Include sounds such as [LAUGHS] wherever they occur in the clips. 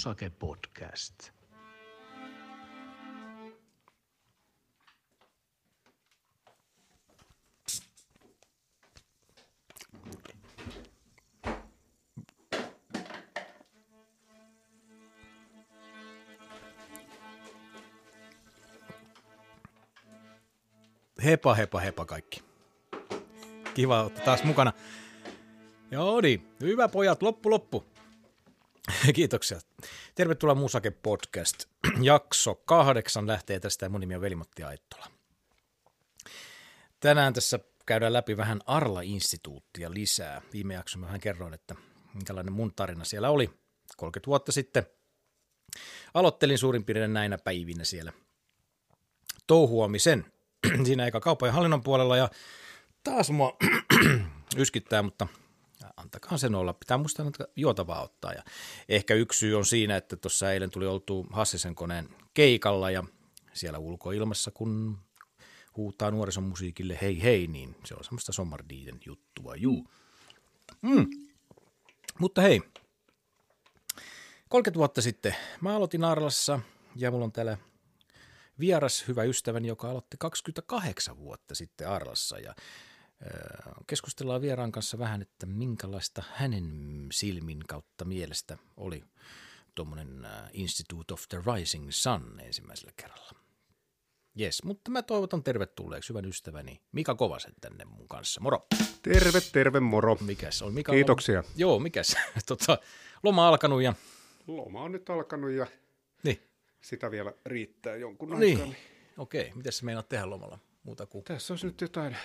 Musake Podcast. Hepa, hepa, hepa kaikki. Kiva olla taas mukana. Joo niin, hyvä pojat, loppu loppu. [LAUGHS] Kiitoksia. Tervetuloa Musake Podcast. [CLEARS THROAT] Jakso kahdeksan lähtee tästä ja mun nimi on Velimatti Aittola. Tänään tässä käydään läpi vähän Arla-instituuttia lisää. Viime jaksossa vähän kerroin, että minkälainen mun tarina siellä oli 30 vuotta sitten. Aloittelin suurin piirtein näinä päivinä siellä touhuamisen [CLEARS THROAT] siinä eikä kaupan ja hallinnon puolella ja taas mua [CLEARS THROAT] yskittää, mutta antakaa sen olla. Pitää muistaa juotavaa ottaa. Ja ehkä yksi syy on siinä, että tuossa eilen tuli oltu Hassisen koneen keikalla ja siellä ulkoilmassa, kun huutaa nuorison musiikille hei hei, niin se on semmoista sommardiiden juttua, juu. Mm. Mutta hei, 30 vuotta sitten mä aloitin Arlassa ja mulla on täällä vieras hyvä ystäväni, joka aloitti 28 vuotta sitten Arlassa ja keskustellaan vieraan kanssa vähän, että minkälaista hänen silmin kautta mielestä oli tuommoinen Institute of the Rising Sun ensimmäisellä kerralla. Jes, mutta mä toivotan tervetulleeksi hyvän ystäväni Mika Kovasen tänne mun kanssa. Moro. Terve, terve, moro. Mikäs on? Mika Kiitoksia. On, joo, mikäs? [LAUGHS] tota, loma alkanut ja... Loma on nyt alkanut ja niin. sitä vielä riittää jonkun no aikaa. Niin. Okei, mitä sä meinaat tehdä lomalla muuta kuin... Tässä olisi nyt jotain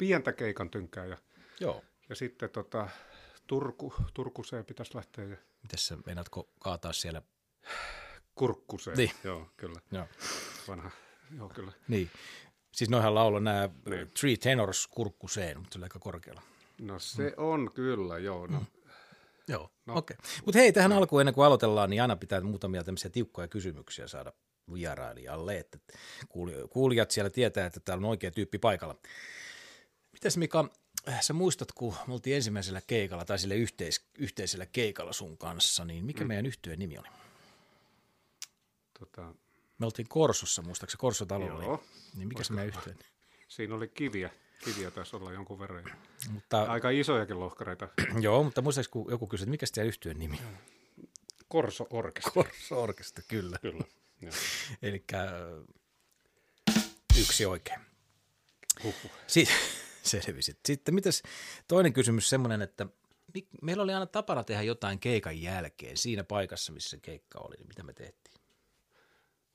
pientä keikan tynkää ja, Joo. ja sitten tota, Turku, Turkuseen pitäisi lähteä ja Mitäs sä meinaatko kaataa siellä? Kurkkuseen. Niin. Joo, kyllä. Joo. Vanha, joo kyllä. Niin. Siis noihan laulo nämä Niin. Three Tenors kurkkuseen, mutta aika korkealla. No se on kyllä, joo. No, Joo, no. No. okei. Okay. Mutta hei, tähän alkuun ennen kuin aloitellaan, niin aina pitää muutamia tämmöisiä tiukkoja kysymyksiä saada vierailijalle, että kuuli- kuulijat siellä tietää, että täällä on oikea tyyppi paikalla. Mitäs Mika, sä muistat, kun me oltiin ensimmäisellä keikalla tai sille yhteis- yhteisellä keikalla sun kanssa, niin mikä mm. meidän yhtyeen nimi oli? tota, Me oltiin Korsossa, muistaakseni Korsotalolla, Joo. niin mikä se meidän yhtyeen? [LAUGHS] siinä oli kiviä. Kiviä taisi olla jonkun verran. Mutta, Aika isojakin lohkareita. [CLEARS THROAT] joo, mutta muistaakseni kun joku kysyi, että mikä se yhtyeen nimi? Korso Orkesteri. Korso Orkesta, kyllä. [LAUGHS] Kyllä. Eli yksi oikein. Huhhuh. Sitten [LAUGHS] selvisit. Sitten mitäs toinen kysymys semmoinen, että meillä oli aina tapana tehdä jotain keikan jälkeen siinä paikassa, missä se keikka oli. Niin mitä me tehtiin?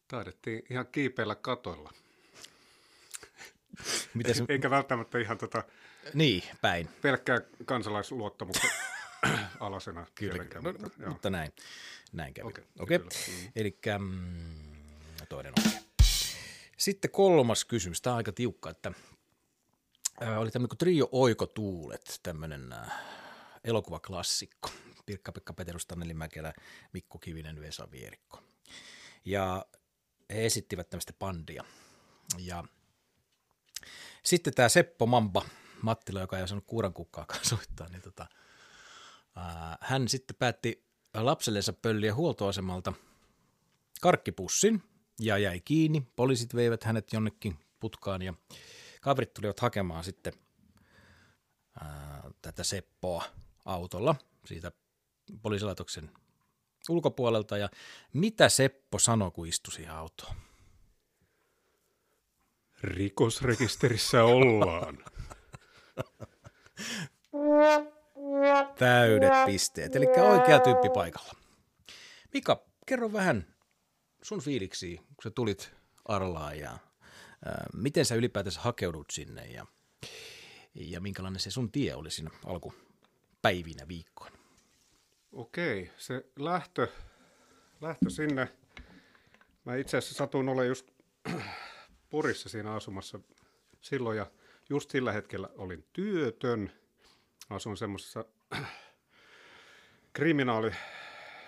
Taidettiin ihan kiipeillä katoilla. Miten se, Eikä välttämättä ihan tota niin, päin. pelkkää kansalaisluottamuksen [COUGHS] alasena. Kyllä, no, mutta, joo. mutta näin, näin kävi. Okei, okay. mm. eli mm, toinen oikein. Sitten kolmas kysymys, tämä on aika tiukka, että oli tämmöinen kuin Trio Oikotuulet, tämmöinen ää, elokuvaklassikko. Pirkka-Pekka Peterus, Taneli Mäkelä, Mikko Kivinen, Vesa Vierikko. Ja he esittivät tämmöistä bandia. Ja sitten tämä Seppo Mamba, Mattila, joka ei osannut kuuran kukkaakaan [LAUGHS] soittaa, niin tota, ää, hän sitten päätti lapsellensa pölliä huoltoasemalta karkkipussin ja jäi kiinni. Poliisit veivät hänet jonnekin putkaan ja kaverit tulivat hakemaan sitten ää, tätä Seppoa autolla siitä poliisilaitoksen ulkopuolelta. Ja mitä Seppo sanoi, kun istui siihen autoon? Rikosrekisterissä ollaan. [LAUGHS] Täydet pisteet, eli oikea tyyppi paikalla. Mika, kerro vähän sun fiiliksi, kun sä tulit Arlaan ja miten sä ylipäätänsä hakeudut sinne ja, ja minkälainen se sun tie oli siinä alkupäivinä viikkoina? Okei, se lähtö, lähtö sinne. Mä itse asiassa satuin olemaan just [CLEARS THROAT] Porissa siinä asumassa silloin ja just sillä hetkellä olin työtön. Asuin semmoisessa [CLEARS THROAT] kriminaali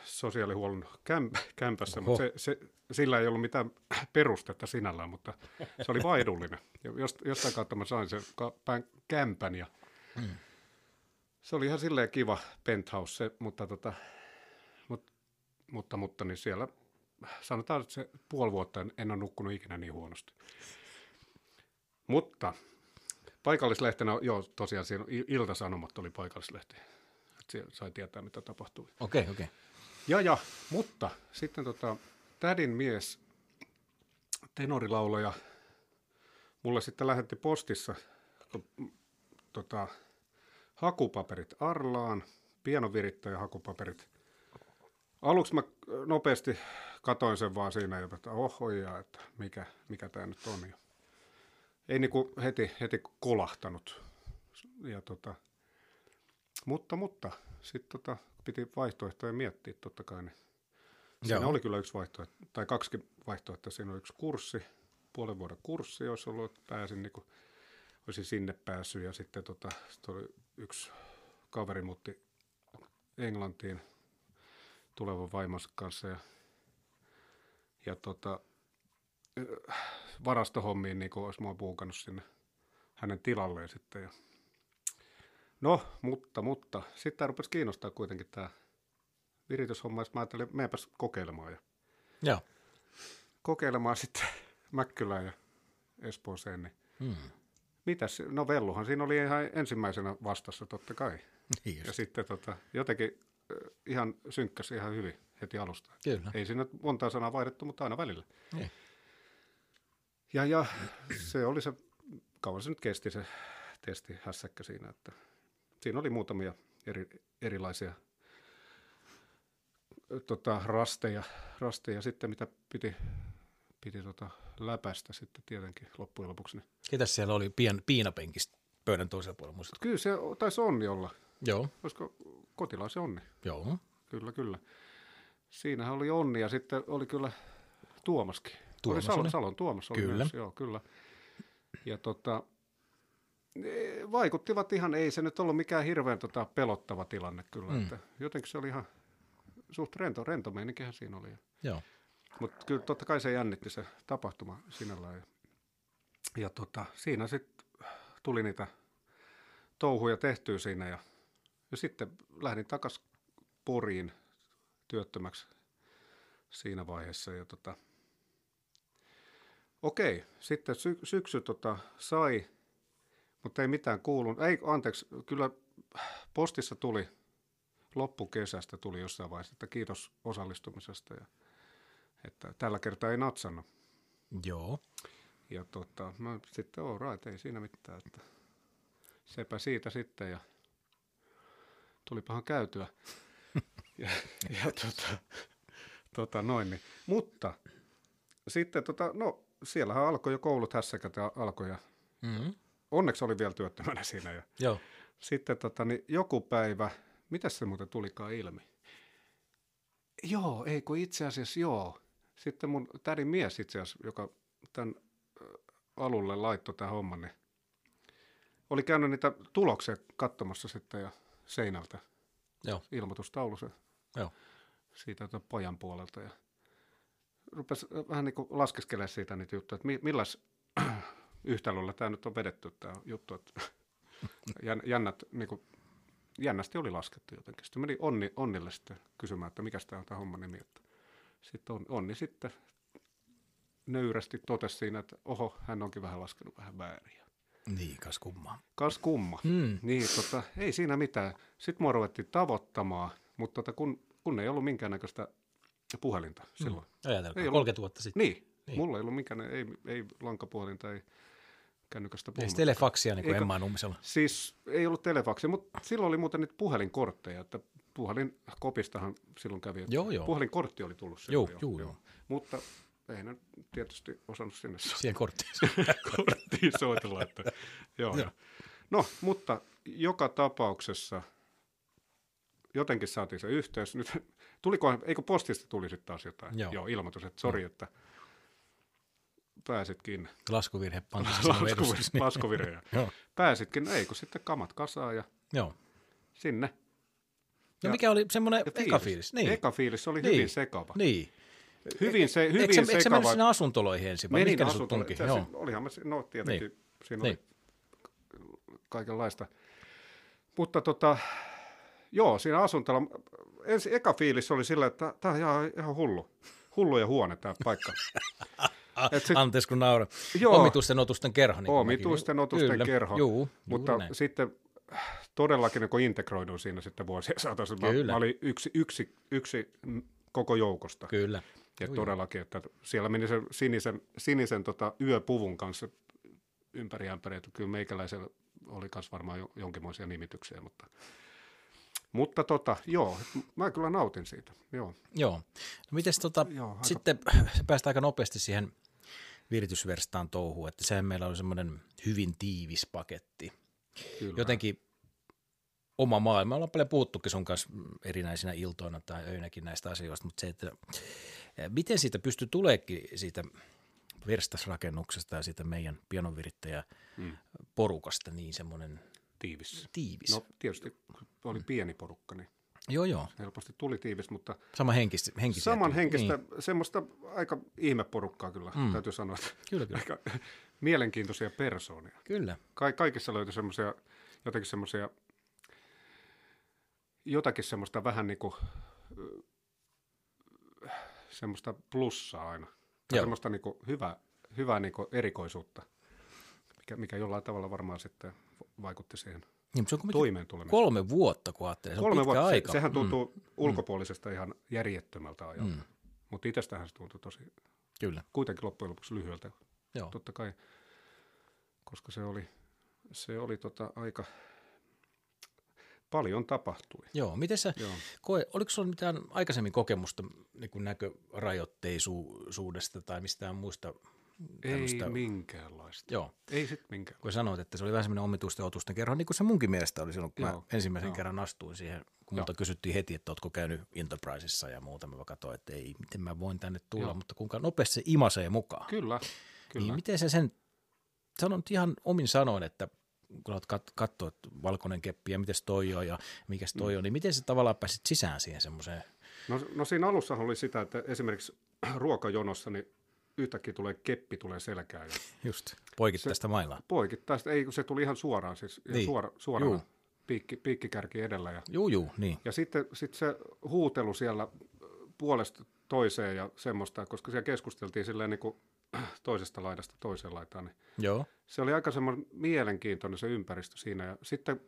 sosiaalihuollon kämp- kämpässä, Oho. mutta se, se, sillä ei ollut mitään perustetta sinällään, mutta se oli vaan edullinen. Ja jost, jostain kautta mä sain sen ka- pän- kämpän ja se oli ihan silleen kiva penthouse, se, mutta tota, mut mutta, mutta niin siellä sanotaan, että se puoli vuotta en, en ole nukkunut ikinä niin huonosti. Mutta paikallislehtenä, joo tosiaan siinä Il- Ilta-Sanomat oli paikallislehti. Siellä sai tietää, mitä tapahtui. Okei, okay, okei. Okay. Ja, ja, mutta sitten tota, tädin mies, tenorilaulaja, mulle sitten lähetti postissa tota, hakupaperit Arlaan, pianovirittäjä hakupaperit. Aluksi mä nopeasti katoin sen vaan siinä, että oho ja, että mikä, mikä tämä nyt on. Ei niinku heti, heti kolahtanut. Ja tota, mutta, mutta sitten tota, piti vaihtoehtoja miettiä totta kai. Niin siinä Joo. oli kyllä yksi vaihtoehto, tai kaksi vaihtoehtoa. Siinä oli yksi kurssi, puolen vuoden kurssi, jos ollut, että pääsin niin kuin, olisin sinne päässyt. Ja sitten tota, sit oli yksi kaveri muutti Englantiin tulevan vaimonsa kanssa. Ja, ja tota, äh, varastohommiin niin olisi mua puukannut sinne hänen tilalleen sitten. Ja No, mutta, mutta. Sitten tämä rupesi kiinnostaa kuitenkin tämä virityshomma, ja mä ajattelin, menepäs kokeilemaan. Ja Joo. kokeilemaan [LAUGHS] sitten Mäkkylään ja Espooseen. Niin Hmm. mitäs, no Velluhan siinä oli ihan ensimmäisenä vastassa totta kai. Niin Ja just. sitten tota, jotenkin ihan synkkäsi ihan hyvin heti alusta. Kyllä. Ei siinä montaa sanaa vaihdettu, mutta aina välillä. Niin. Ja, ja se oli se, kauan se nyt kesti se testi hässäkkä siinä, että siinä oli muutamia eri, erilaisia tota, rasteja, rasteja sitten, mitä piti, piti tota, läpäistä sitten tietenkin loppujen lopuksi. Niin. Ketäs siellä oli pien, piinapenkistä pöydän toisella puolella? Muistatko? Kyllä se taisi onni olla. Joo. Olisiko kotilaisen onni? Joo. Kyllä, kyllä. Siinähän oli onni ja sitten oli kyllä Tuomaskin. Tuomas oli Salon. Salon Tuomas oli Kyllä. Myös, joo, kyllä. Ja tota, vaikuttivat ihan, ei se nyt ollut mikään hirveän tota, pelottava tilanne kyllä. Mm. Mm. Että jotenkin se oli ihan suht rento, rento meininkihän siinä oli. Joo. Mutta kyllä totta kai se jännitti se tapahtuma sinällään. Ja, ja tota, siinä sitten tuli niitä touhuja tehtyä siinä ja, ja sitten lähdin takaisin Poriin työttömäksi siinä vaiheessa. Ja tota, okei, sitten sy- syksy tota, sai, mutta ei mitään kuulunut. Ei, anteeksi, kyllä postissa tuli, loppukesästä tuli jossain vaiheessa, että kiitos osallistumisesta ja että tällä kertaa ei natsannut. Joo. Ja tota, mä sitten all right, ei siinä mitään, että sepä siitä sitten ja tulipahan käytyä. [LAUGHS] ja, ja tota, tota noin niin. Mutta sitten tota, no siellähän alkoi jo koulut hässäkät ja alkoi ja Mm-hmm. Onneksi oli vielä työttömänä [LAUGHS] siinä ja Joo. sitten tota, niin joku päivä, mitä se muuten tulikaan ilmi? Joo, ei kun itse asiassa joo. Sitten mun tädin mies itse asiassa, joka tämän alulle laittoi tämän homman, niin oli käynyt niitä tuloksia katsomassa sitten ja seinältä Joo. ilmoitustaulu se Joo. siitä tota pojan puolelta ja rupesi vähän niin kuin laskeskelemaan siitä niitä juttuja, että mi- milläs yhtälöllä tämä nyt on vedetty tämä juttu, että [LAUGHS] jän- jännät, niin kuin, jännästi oli laskettu jotenkin. Sitten meni onni, Onnille sitten kysymään, että mikä tämä on tämä homman nimi. Että sitten on, Onni sitten nöyrästi totesi siinä, että oho, hän onkin vähän laskenut vähän väärin. Niin, kas kummaa. Kas kumma. Mm. Niin, tota, ei siinä mitään. Sitten mua ruvettiin tavoittamaan, mutta tota, kun, kun ei ollut minkäännäköistä puhelinta silloin. Ajatelkaa, Ei ollut. 30 vuotta sitten. Niin, Niin. niin, mulla ei ollut minkään, ei, ei lankapuhelinta, ei kännykästä Ei puhumatta. telefaksia niin kuin Emma Nummisella. Siis ei ollut telefaksi, mutta silloin oli muuten niitä puhelinkortteja, että puhelinkopistahan silloin kävi. että Joo, joo. Puhelinkortti oli tullut Joo, silloin joo, joo. Mutta ei ne tietysti osannut sinne so- Siihen korttiin. [LAUGHS] korttiin soitella. Että, joo, joo. No, mutta joka tapauksessa jotenkin saatiin se yhteys. Nyt, tuliko, eikö postista tuli sitten taas jotain? Joo. joo ilmoitus, että sori, että pääsitkin Laskuvirhe pantu sinun edustus. Niin. [LAUGHS] Pääsitkin, no ei kun sitten kamat kasaan ja Joo. sinne. No Ja- mikä oli semmoinen eka fiilis? Niin. Eka fiilis oli Niin. hyvin sekava. Niin. Hyvin, se, hyvin Eikö sä, eikö sä sekava. mennyt sinne asuntoloihin ensin? vai Menin? Se- Joo. Olihan mä, no tietenkin siinä Niin. oli kaikenlaista. Mutta tota, joo, siinä asuntalla, ensi, eka fiilis oli sillä, että tämä on ihan, ihan hullu. Hullu ja huone tämä paikka. [LAUGHS] [LAUGHS] Anteeksi kun naura. Joo. Omituisten otusten kerho. Niin Omituisten otusten Kyllä. kerho. Juu, Mutta näin. sitten todellakin niin kun integroidun siinä sitten vuosien saatossa. Mä, Kyllä. mä olin yksi, yksi, yksi koko joukosta. Kyllä. Ja Juu, todellakin, että siellä meni sen sinisen, sinisen tota, yöpuvun kanssa ympäri ämpäri, että kyllä meikäläisellä oli myös varmaan jo- jonkinmoisia nimityksiä, mutta, mutta tota, joo, mä kyllä nautin siitä, joo. Joo. No mites tota, Joo, aika- sitten päästään aika nopeasti siihen viritysverstaan touhuun, että sehän meillä oli semmoinen hyvin tiivis paketti. Kyllä. Jotenkin oma maailma. Ollaan paljon puhuttukin sun kanssa erinäisinä iltoina tai öinäkin näistä asioista, mutta se, että eh, miten siitä pystyy tuleekin siitä verstasrakennuksesta ja siitä meidän pianonvirittäjä Mm. porukasta niin semmoinen Tiivis. tiivis. No tietysti kun oli pieni porukka, niin joo, joo. helposti tuli tiivis, mutta Sama henkistä. henkisiä saman henkistä, Niin, semmoista aika ihmeporukkaa kyllä, mm. täytyy sanoa. kyllä, kyllä. Aika [LAUGHS] mielenkiintoisia persoonia. kyllä. Ka- kaikissa löytyi semmoisia, jotenkin semmoisia, jotakin semmoista vähän niin kuin, semmoista plussaa aina. Tai semmoista niin kuin hyvä, hyvää niin kuin erikoisuutta, mikä, mikä jollain tavalla varmaan sitten vaikutti siihen Niin, se on kuitenkin toimeen tulemiseen. kolme vuotta, kun ajattelee. Se on Kolme pitkä vuotta, se, aika. sehän tuntuu mm. ulkopuolisesta ihan järjettömältä ajalta. Mm. Mutta itsestähän se tuntui tosi, Kyllä, kuitenkin loppujen lopuksi lyhyeltä, joo. totta kai, koska se oli, se oli tota aika, paljon tapahtui. Joo, miten sä Joo. koe, oliko sulla mitään aikaisemmin kokemusta niin näkörajoitteisuudesta tai mistään muista Ei tämmöistä? minkäänlaista. Joo, Ei sit minkään. kun sanoit, että se oli vähän semmoinen omituisten otusten kerho, niin kuin se munkin mielestä oli silloin, kun mä Joo, ensimmäisen joo. kerran astuin siihen, kun multa kysyttiin heti, että ootko käynyt Enterprisessa ja muuta, mä katsoin, että ei, miten mä voin tänne tulla, Joo. mutta kuinka nopeasti se imasee mukaan. Kyllä, kyllä. Niin miten se sen, sanon ihan omin sanoin, että kun olet kat- katsoa, että valkoinen keppi ja miten toi on ja mikä toi Mm. on, niin miten sä tavallaan pääsit sisään siihen semmoiseen, No, no siinä alussa oli sitä, että esimerkiksi [CLEARS THROAT] ruokajonossa niin yhtäkkiä tulee keppi tulee selkään ja just poikittaista mailaa. poikittaista, ei kun se tuli ihan suoraan, siis ihan Niin. suora, suoraan Juu. piikki, piikkikärki edellä ja Juu, juu, niin. Ja sitten sit se huutelu siellä puolesta toiseen ja semmoista, koska siellä keskusteltiin silleen niin kuin [CLEARS THROAT] toisesta laidasta toiseen laitaan, niin Joo, se oli aika semmoinen mielenkiintoinen se ympäristö siinä. Ja sitten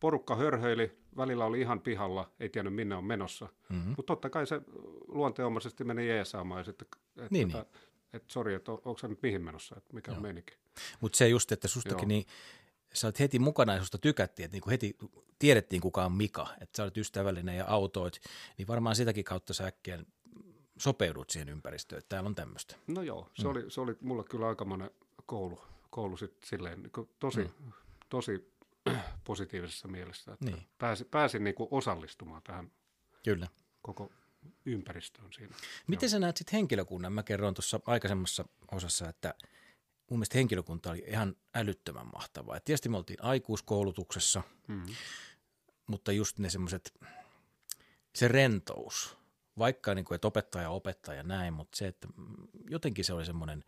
porukka hörhöili, välillä oli ihan pihalla, ei tiennyt minne on menossa. mm-hmm. Mutta totta kai se luonteenomaisesti meni jeesaamaan ja sitten, että Niin, että, että sori, että on- onko sä nyt mihin menossa, että mikä on meininki. mutta se just, että sustakin Joo. niin, sä olet heti mukana ja susta tykättiin, että niinku heti tiedettiin kuka on Mika, että sä olet ystävällinen ja autoit, niin varmaan sitäkin kautta sä äkkiä sopeudut siihen ympäristöön, että täällä on tämmöistä. No joo, se, mm. oli, se oli mulle kyllä aikamoinen koulu, koulu sit silleen, niin tosi, mm. tosi [CLEARS THROAT] positiivisessa mielessä, että Niin. pääsin, pääsin niin kuin osallistumaan tähän Kyllä. koko ympäristöön siinä. Miten sä näet sitten henkilökunnan? Mä kerroin tuossa aikaisemmassa osassa, että mun mielestä henkilökunta oli ihan älyttömän mahtavaa. Et tietysti me oltiin aikuiskoulutuksessa, Mm. mutta just ne semmoiset, se rentous, vaikka niin kuin, että opettaja opettaja näin, mutta se, että jotenkin se oli semmoinen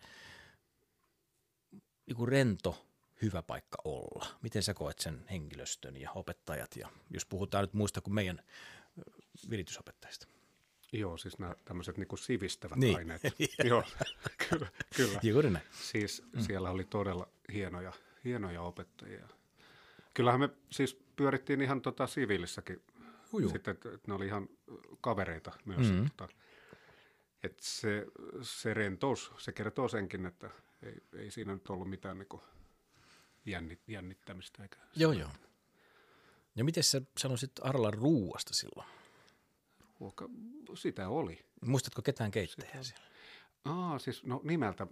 niin rento, hyvä paikka olla. Miten sä koet sen henkilöstön ja opettajat, ja jos puhutaan nyt muista kuin meidän viritysopettajista. Joo, siis nämä tämmöiset niin kuin sivistävät Niin. aineet. [LAUGHS] joo, kyllä, kyllä. Juuri näin. Siis mm. siellä oli todella hienoja, hienoja opettajia. Kyllähän me siis pyörittiin ihan tota siviilissäkin juu. sitten, että ne oli ihan kavereita myös. Mm. Että, että se, se rentous, se kertoo senkin, että ei, ei siinä nyt ollut mitään niin jännit, jännittämistä. Eikä Joo, joo. Ja miten sä sanoisit Arlan ruuasta silloin? Ruoka, sitä oli. Muistatko ketään keittäjää siellä? Aa, siis no nimeltä,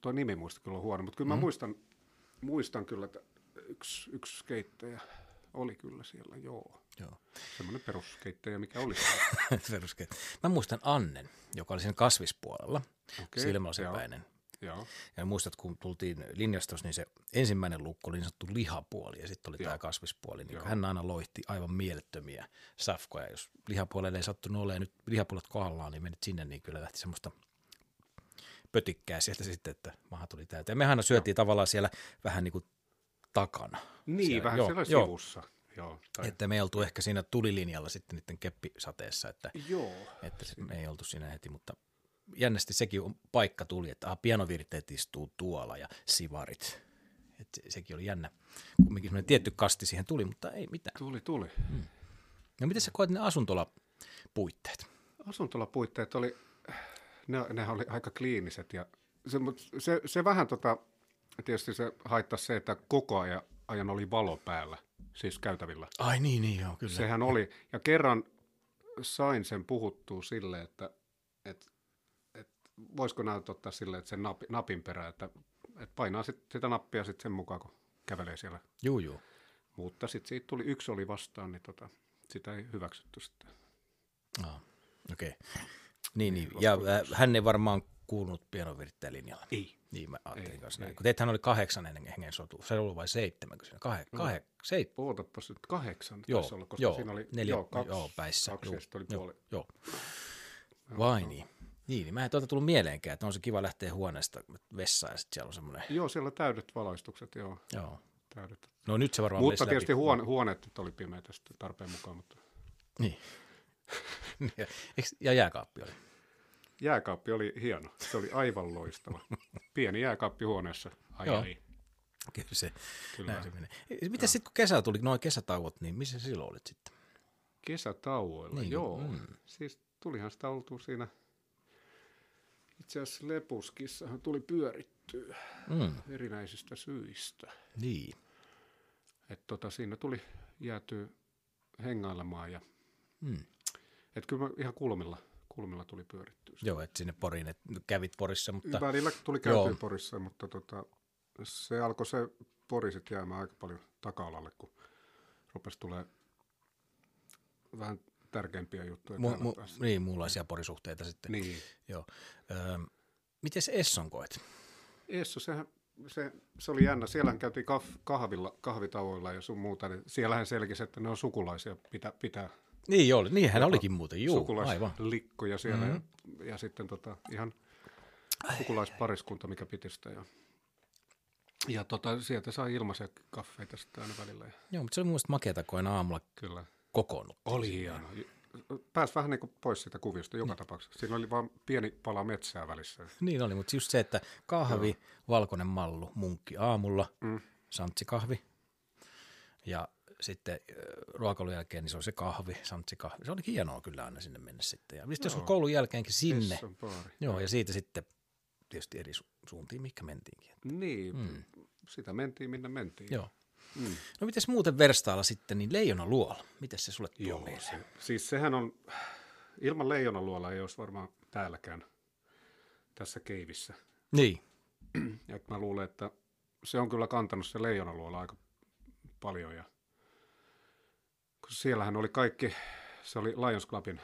tuo nimi muista kyllä on huono, mutta kyllä mä muistan, muistan kyllä, että yksi, yksi keittäjä oli kyllä siellä, joo. Joo. Semmoinen peruskeittäjä, mikä oli siellä. [LAUGHS] Peruskeit. Mä muistan Annen, joka oli siinä kasvispuolella, Okei, silmälasepäinen. Joo. Ja muistat, kun tultiin linjastos, niin se ensimmäinen lukko oli niin sanottu lihapuoli ja sitten oli tämä kasvispuoli. Niin Joo. hän aina loihti aivan mielettömiä safkoja. Jos lihapuolelle ei sattunut olemaan nyt lihapuolet kohdallaan, niin menit sinne, niin kyllä lähti semmoista pötikkää sieltä sitten, että maha tuli täyteen. Me aina syötiin tavallaan siellä vähän niin kuin takana. Niin, Siellä- vähän joo, siellä joo. sivussa. joo. Tai, Että me ei oltu ehkä siinä tulilinjalla sitten niiden keppisateessa, että, joo. että me ei oltu siinä heti, mutta jännästi sekin on- paikka tuli, että ah, pianovirteet istuu tuolla ja sivarit. Et se, sekin oli jännä. Kumminkin semmoinen tietty kasti siihen tuli, mutta ei mitään. Tuli, tuli. No miten sä koet ne asuntolapuitteet? Asuntolapuitteet oli, ne, nehän oli aika kliiniset ja se, se, se vähän tota, tietysti se haittasi se, että koko ajan, ajan oli valo päällä, siis käytävillä. Ai niin, niin joo, kyllä. Sehän oli, ja kerran sain sen puhuttua silleen, että, että, että voisiko näyttää ottaa silleen, että sen napi, napin perään, että, että painaa sit, sitä nappia sitten sen mukaan, kun kävelee siellä. Juu, juu. Mutta sitten siitä tuli, yksi oli vastaan, niin tota, sitä ei hyväksytty sitten. Ah, okei. Okay. Niin, niin. Ja äh, hän ei varmaan kuulunut pianovirtteen linjalle. Ei. Niin mä ajattelin Ei, kanssa näin. Kun teethän oli kahdeksan hengen, hengen sotu. Se oli vai seitsemän, kun siinä kah, kah, seit, Ootapas nyt kahdeksan Joo, taisi olla, koska joo, siinä oli neljä, joo, kaksi, joo, päissä. kaksi Joo, ja sitten oli joo, puoli. Joo. Vai niin. Niin, niin mä en tuota tullut mieleenkään, että on se kiva lähteä huoneesta vessaan ja sitten siellä on semmoinen, Joo, siellä täydet valaistukset, joo. joo. Täydet. No nyt se varmaan Mutta tietysti läpi. huone, huoneet nyt oli pimeitä sitten tarpeen mukaan, mutta [LAUGHS] Niin. Ja- eiks- ja jääkaappi oli. jääkaappi oli hieno. Se oli aivan loistava. Pieni jääkaappi huoneessa. Ai Joo. ai. Kyllä se, Kyllä. näin se menee. Miten sitten kun kesä tuli, noin kesätauot, niin missä sä silloin olit sitten? Kesätauoilla, Niin, niin, joo. Mm. Siis tulihan sitä oltu siinä, itse asiassa Lepuskissahan tuli pyörittyä Mm, erinäisistä syistä. niin. Että tota, siinä tuli jäätyä hengailemaan ja Mm. että kyllä mä ihan kulmilla, kulmilla tuli pyörittyä. Joo, että sinne Poriin, että kävit Porissa, mutta Välillä tuli käytyä Joo. Porissa, mutta tota, se alkoi se Pori sitten jäämään aika paljon taka-alalle, kun rupesi tulee vähän tärkeämpiä juttuja mu, mu, niin, muunlaisia porisuhteita sitten. Niin. Joo. Öö, miten se Esson koet? Esso, sehän, se, se oli jännä. Siellähän käytiin kaf, kahvilla, kahvitauoilla ja sun muuta. Niin siellähän selkisi, että ne on sukulaisia, pitää, pitää Niin oli, niinhän Jopa olikin muuten, juu, aivan. siellä. Mhm. Mm-hmm. Ja, ja sitten tota, ihan sukulaispariskunta, mikä piti sitä. Ja, ja tota, sieltä sai ilmaisia kaffeita sitten aina välillä. Ja, Joo, mutta se oli mun mielestä makeata, kun aina aamulla kyllä. Kokoonnuttiin. Oli hieno. Pääsi vähän niin kuin pois siitä kuviosta joka tapauksessa. Siinä oli vain pieni pala metsää välissä. Niin oli, mutta just se, että kahvi, Joo. valkoinen mallu, munkki aamulla, mm. Santsikahvi ja sitten ruokailun jälkeen niin se on se kahvi, santsikahvi. Se oli hienoa kyllä aina sinne mennä sitten. Ja sitten jos on koulun jälkeenkin sinne, joo, ja siitä sitten tietysti eri su- suuntiin, mikä mentiinkin. Niin, mm. sitä mentiin minne mentiin. Joo. Mm. No mites muuten verstaalla sitten, niin Leijona luola, miten se sulle tuo Joo, mieleen? se, siis sehän on, ilman leijonaluola ei olisi varmaan täälläkään tässä keivissä. Niin, [CLEARS THROAT] Ja mä luulen, että se on kyllä kantanut se leijonaluola aika paljon. Ja, kun siellähän oli kaikki, se oli Lions Clubin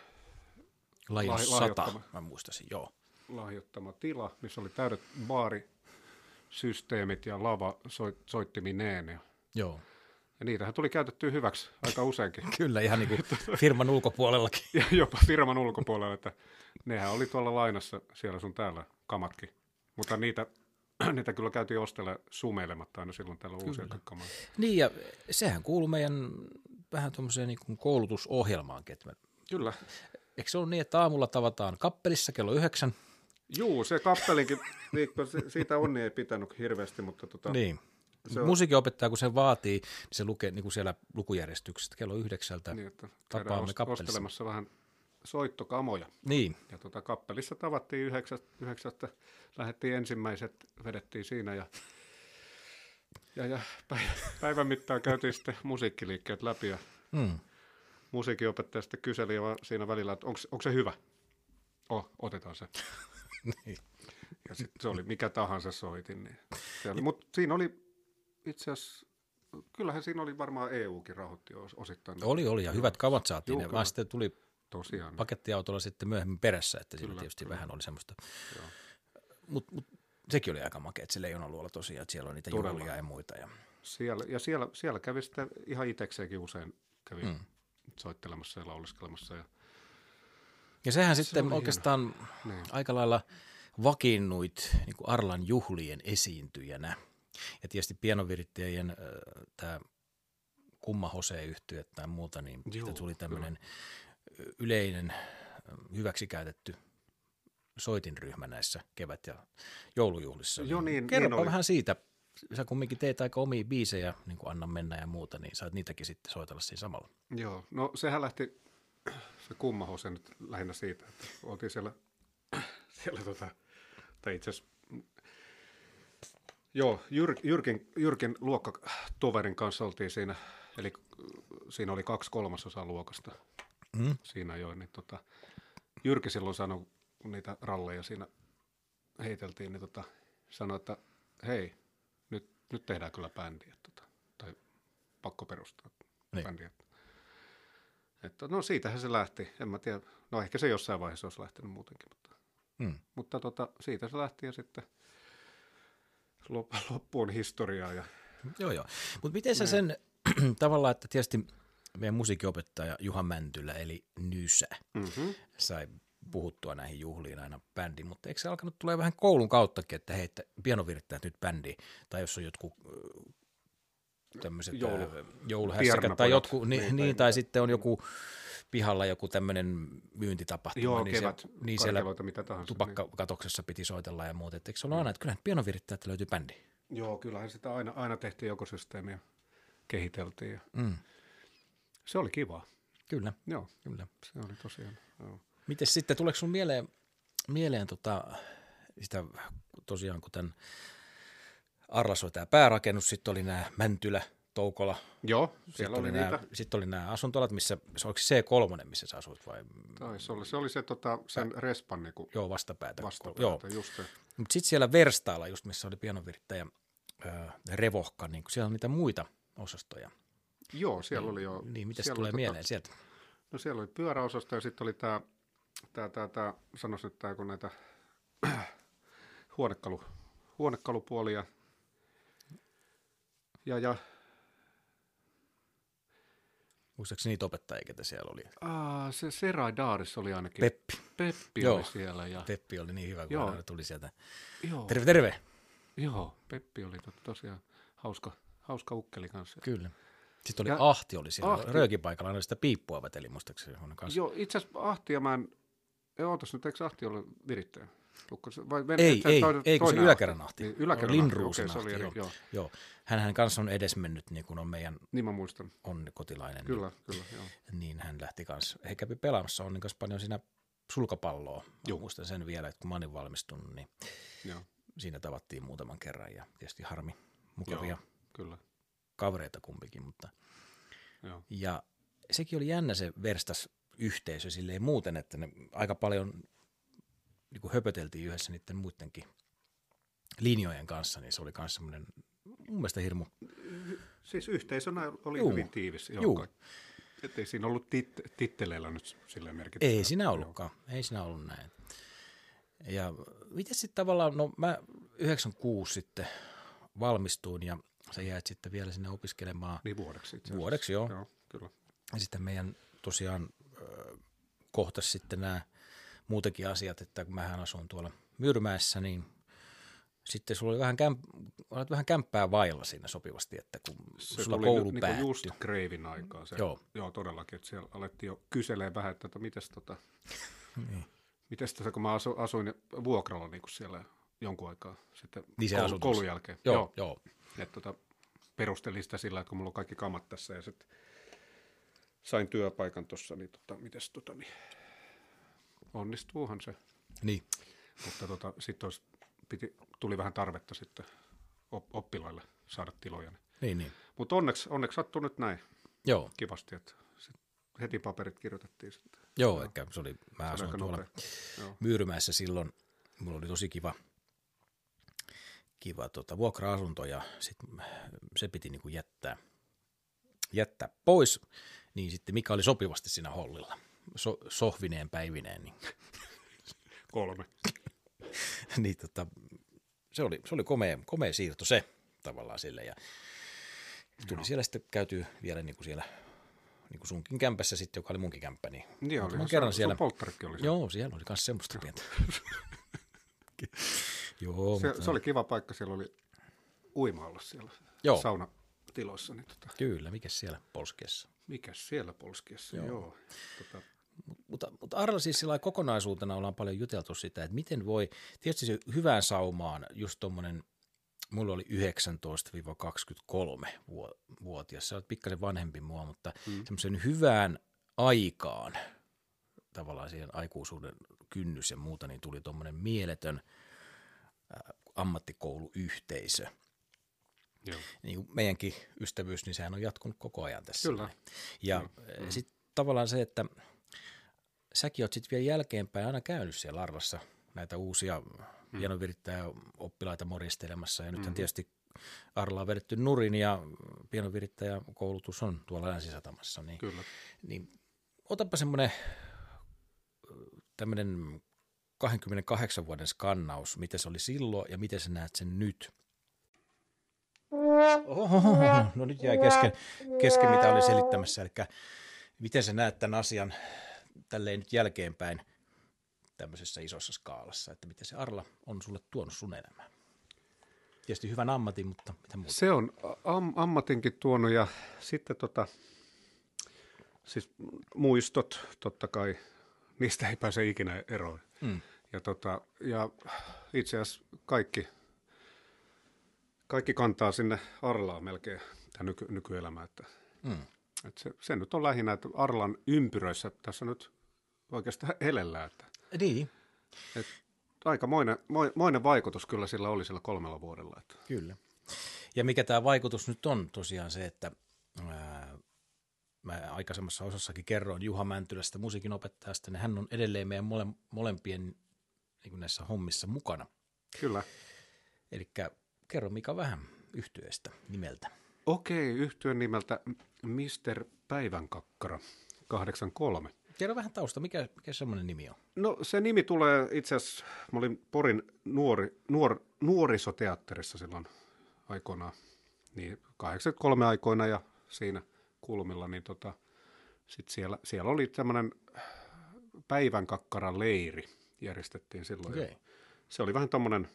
Lions Lah- 100, lahjoittama. mä muistasin, joo. lahjoittama tila, missä oli täydet baarisysteemit ja lava soit, soittimineen. Ja, Joo, ja niitähän tuli käytettyä hyväksi aika useinkin. [LAUGHS] kyllä ihan niin kuin [LAUGHS] firman ulkopuolellakin. ja jopa firman ulkopuolella, että nehän oli tuolla lainassa siellä sun täällä kamatkin. Mutta niitä, [CLEARS THROAT] niitä kyllä käytiin ostella sumeilematta aina silloin täällä uusia kamaa. Niin, ja sehän kuuluu meidän vähän tuommoiseen niin kuin koulutusohjelmaankin. Että me, Kyllä. eikö se ole niin, että aamulla tavataan kappelissa kello yhdeksän? Juu, se kappelinkin se- siitä onni ei pitänyt hirveästi, mutta tota, Niin. Se on- Musiikinopettaja, kun se vaatii, niin se lukee niin kuin siellä lukujärjestyksestä kello yhdeksältä. niin, että Tapaamme ost- kappelissa. ostelemassa vähän soittokamoja. Niin, Ja tota, kappelissa tavattiin yhdeksästä, yhdeksästä, lähdettiin ensimmäiset, vedettiin siinä ja, ja, ja päivän, päivän mittaan käytiin sitten musiikkiliikkeet läpi ja mm. musiikinopettaja sitten kyseli vaan siinä välillä, että onko se hyvä? Oh, otetaan se. [LAUGHS] niin. Ja sitten se oli mikä tahansa soitin. Niin mutta siinä oli itse asiassa, kyllähän siinä oli varmaan EUkin rahoitti os- osittain. oli, oli, ja hyvät kamat saatiin. Juu, vaan sitten tuli Tosiaan. pakettiautolla sitten myöhemmin perässä, että siinä Kyllä, tietysti kyllä. vähän oli semmoista. Mutta mut, sekin oli aika makea, että se leijonaluola tosiaan, että siellä on niitä Todella. juhlia ja muita. Ja, Siellä, ja siellä, siellä kävi sitten ihan itsekseenkin usein kävi mm. soittelemassa ja lauliskelemassa. Ja, ja sehän sitten oli oikeastaan niin. aika lailla vakiinnuit niin kuin Arlan juhlien esiintyjänä. Ja tietysti pianovirittajien tämä kumma hose yhtyöt tai muuta, niin Joo, tuli tämmöinen yleinen hyväksikäytetty soitinryhmä näissä kevät- ja joulujuhlissa. Joo, niin- Kerropa niin oli. vähän siitä. Sä kumminkin teet aika omia biisejä, niin kuin Anna mennä ja muuta, niin saat niitäkin sitten soitella siinä samalla. Joo, no sehän lähti, se kummahose nyt lähinnä siitä, että oltiin siellä, siellä tota, tai itse asiassa, joo, Jyr, Jyrkin, Jyrkin luokkatoverin kanssa oltiin siinä, eli siinä oli kaksi kolmasosaa luokasta Mm. siinä jo, niin tota, Jyrki silloin sanoi, kun niitä ralleja siinä heiteltiin, niin tota, sanoi, että hei, nyt, nyt tehdään kyllä bändiä, tota, tai pakko perustaa Niin. bändiä. Että, no siitähän se lähti, en mä tiedä, no ehkä se jossain vaiheessa olisi lähtenyt muutenkin, mutta, Mm. mutta tota, siitä se lähti ja sitten [LAUGHS] loppu on historiaa ja Joo, joo. Mutta miten sä sen [CLEARS THROAT] tavallaan, että tietysti meidän musiikinopettaja Juha Mäntylä, eli Nysä, mm-hmm. sai puhuttua näihin juhliin aina bändi, mutta eikö se alkanut tulee vähän koulun kauttakin, että hei, että pianovirittäjät nyt bändi, tai jos on jotkut tämmöiset Joulu- Joulu, jouluhässäkät tai jotkut, niin, Niin, niin, tai- tai sitten on joku pihalla joku tämmöinen myyntitapahtuma, joo, niin, kevät, se, niin siellä mitä tahansa. tupakkakatoksessa piti soitella ja muuta. Et Eikö se ole aina, että kyllähän pianovirittäjät löytyy bändi? Niin. Joo, kyllähän sitä aina, aina tehtiin ekosysteemiä, kehiteltiin ja Mm, se oli kiva. kyllä, Joo, kyllä. se oli tosiaan. Joo. Miten sitten, tuleeko sun mieleen, mieleen tota, sitä tosiaan, kun tämän Arlas oli tämä päärakennus, sitten oli nämä Mäntylä, Toukola, Joo, sitten siellä oli, oli nämä, niitä. sitten oli nämä asuntolat, missä, se oliko se C3, missä sä asuit vai? Tai se oli se, oli se tota, sen respan niinku Joo, vastapäätä. vastapäätä, Joo, just se. mutta sitten siellä Verstaalla, just missä oli pianovirittäjä ää, Revohka, niin siellä on niitä muita osastoja. Joo, siellä oli jo. Niin, mitä tulee oli, mieleen sieltä? No siellä oli pyöräosasto ja sitten oli tämä, tää, tää, tää, sanois nyt tämä, kun näitä [CLEARS THROAT] huonekalu, huonekalupuolia. Ja, ja Muistaakseni niitä opettajia, ketä siellä oli? aa, se Serai Daaris oli ainakin. Peppi. Peppi Joo. oli siellä. Ja, Peppi oli niin hyvä, kun Joo. hän tuli sieltä. joo, Terve, terve. joo, Peppi oli to, tosiaan hauska, hauska ukkeli kanssa. Kyllä. Sitten oli Ja- Ahti oli siellä, Ahti. Ahti. röökipaikalla, aina sitä piippua veteli muistaakseni kanssa. Joo, itse asiassa Ahtia mä en, ootas nyt, eikö Ahti ole virittäjä? Vai, Ei, se ei, toinen- ei, kun se toinen yläkerran ahti. Niin, yläkerran Lindruusen ahti, okei, se oli ahti, eri, joo. joo. Joo. Hänhän kanssa on edesmennyt, niin kuin on meidän Niin mä muistan. on kotilainen. Kyllä, kyllä, joo. Niin, niin hän lähti kanssa. He kävi pelaamassa on kanssa paljon siinä sulkapalloa. Mä Joo. muistan sen vielä, että kun mä olin valmistunut, niin joo. siinä tavattiin muutaman kerran ja tietysti harmi mukavia Joo. Kyllä, kavereita kumpikin, mutta joo. Ja sekin oli jännä se verstas yhteisö silleen muuten, että ne aika paljon niin kuin höpöteltiin yhdessä niiden muidenkin linjojen kanssa, niin se oli myös semmoinen mun mielestä hirmu. Siis yhteisönä oli Juu. hyvin tiivis. Joo, Juu. kai. Et ei siinä ollut tit, titteleillä nyt silleen merkitystä. Ei siinä ollutkaan, ei siinä ollut näin. Ja miten sitten tavallaan, no mä 96 sitten valmistuin ja sä jäät sitten vielä sinne opiskelemaan Niin vuodeksi itse vuodeksi, joo. Joo, kyllä. Ja sitten meidän tosiaan kohtas sitten nämä muutenkin asiat, että kun mähän asun tuolla Myyrmäessä, niin sitten sulla oli vähän, kämp, olet vähän kämppää vailla siinä sopivasti, että kun Se sulla tuli koulu nyt päättyi. Niin just kreivin aikaa. Se, Joo. joo, todellakin. Että siellä alettiin jo kyselee vähän, että, että mites, tota, Niin. mites tässä, kun mä asu, asuin vuokralla niin kuin siellä jonkun aikaa sitten Niin koulu, koulun tuossa. jälkeen. Joo, joo. joo. Et, tota, perustelin sitä sillä, että kun mulla on kaikki kamat tässä ja sitten sain työpaikan tuossa, niin, tota, mites, tota, niin onnistuuhan se. Niin. Mutta tota, sitten piti, tuli vähän tarvetta sitten op, oppilaille saada tiloja. Niin. niin. Mutta onneksi, onneksi sattui nyt näin Joo, kivasti, että sit heti paperit kirjoitettiin sitten. joo, eli se oli, mä Se oli asuin tuolla. Joo. Myyrymäessä silloin, mulla oli tosi kiva, kiva tota, vuokra-asunto ja sit se piti niinku jättää, jättää pois, niin sitten mikä oli sopivasti siinä hollilla, so, sohvineen päivineen, niin, [LAUGHS] Kolme. [LAUGHS] niin tota, se oli, se oli komea, komea siirto se tavallaan sille ja tuli Joo. siellä sitten käytyy vielä niinku siellä niinku sunkin kämpässä sitten, joka oli munkin kämppä, niin Niin oli. Se, kerran sun siellä. oli. Joo, siellä oli myös semmoista pientä. [LAUGHS] Joo, se, mutta, se, oli kiva paikka, siellä oli uima olla siellä Joo. sauna, tiloissa. Niin tota, Kyllä, mikä siellä Polskiassa? mikäs siellä Polskiassa, joo. Joo. joo. Tota, Mutta, mutta Arla siis sillä kokonaisuutena ollaan paljon juteltu sitä, että miten voi, tietysti se hyvään saumaan just tuommoinen, mulla oli 19-23-vuotias, sä olet pikkasen vanhempi mua, mutta mm. semmoisen hyvään aikaan, tavallaan siihen aikuisuuden kynnys ja muuta, niin tuli tuommoinen mieletön ammattikouluyhteisö. joo. Niin meidänkin ystävyys, niin sehän on jatkunut koko ajan tässä. Kyllä. Ja mm. sitten tavallaan se, että säkin oot sitten vielä jälkeenpäin aina käynyt siellä Arlassa näitä uusia mm. pianovirittäjä oppilaita moristelemassa. Ja nythän mm. tietysti Arla on vedetty nurin ja pianovirittäjäkoulutus on tuolla Länsisatamassa. Niin, Kyllä. niin otapa semmoinen tämmöinen 28 vuoden skannaus, miten se oli silloin ja miten sä näet sen nyt. Ohohoho, no nyt jäi kesken, kesken, mitä oli selittämässä. Eli miten sä näet tämän asian tälleen nyt jälkeenpäin tämmöisessä isossa skaalassa, että miten se Arla on sulle tuonut sun elämään? Tietysti hyvän ammatin, mutta mitä muuta? Se on am- ammatinkin tuonut ja sitten tota, siis muistot totta kai, niistä ei pääse ikinä eroon. Mm. Ja, tota, ja itse asiassa kaikki, kaikki kantaa sinne Arlaan melkein tämä nyky, nykyelämä. Että, Mm. Että se, se, nyt on lähinnä, että Arlan ympyröissä tässä nyt oikeastaan elellään. Että, Niin, että aikamoinen moi- moinen vaikutus kyllä sillä oli sillä kolmella vuodella. Että. Kyllä. Ja mikä tämä vaikutus nyt on tosiaan se, että ää, mä aikaisemmassa osassakin kerroin Juha Mäntylästä musiikinopettajasta, niin hän on edelleen meidän mole, molempien niin näissä hommissa mukana. Kyllä. Eli kerro Mika vähän yhtyeestä nimeltä. Okei, yhtyön nimeltä Mr. Päivänkakkara 83. Kerro vähän tausta, mikä, mikä semmoinen nimi on? No se nimi tulee itse asiassa, mä olin Porin nuori, nuor, nuorisoteatterissa silloin aikoinaan, niin 83 aikoina ja siinä kulmilla, niin tota, sit siellä, siellä oli tämmöinen päivänkakkaran leiri järjestettiin silloin. Okay. Se oli vähän tommonen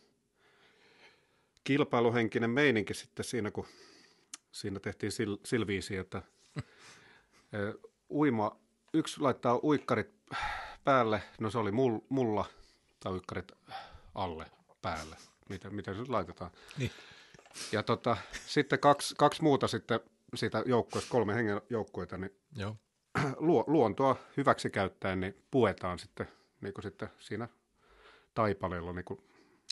kilpailuhenkinen meininki sitten siinä, kun siinä tehtiin sil, silviisi, että uima, yksi laittaa uikkarit päälle, no se oli mul, mulla, tai uikkarit alle päälle, miten, miten se nyt laitetaan. Niin. Ja tota, sitten kaksi, kaksi muuta sitten siitä joukkueesta, kolme hengen joukkueita, niin Joo. luo, luontoa hyväksi käyttäen, niin puetaan sitten, niin kuin sitten siinä taipaleella niin kuin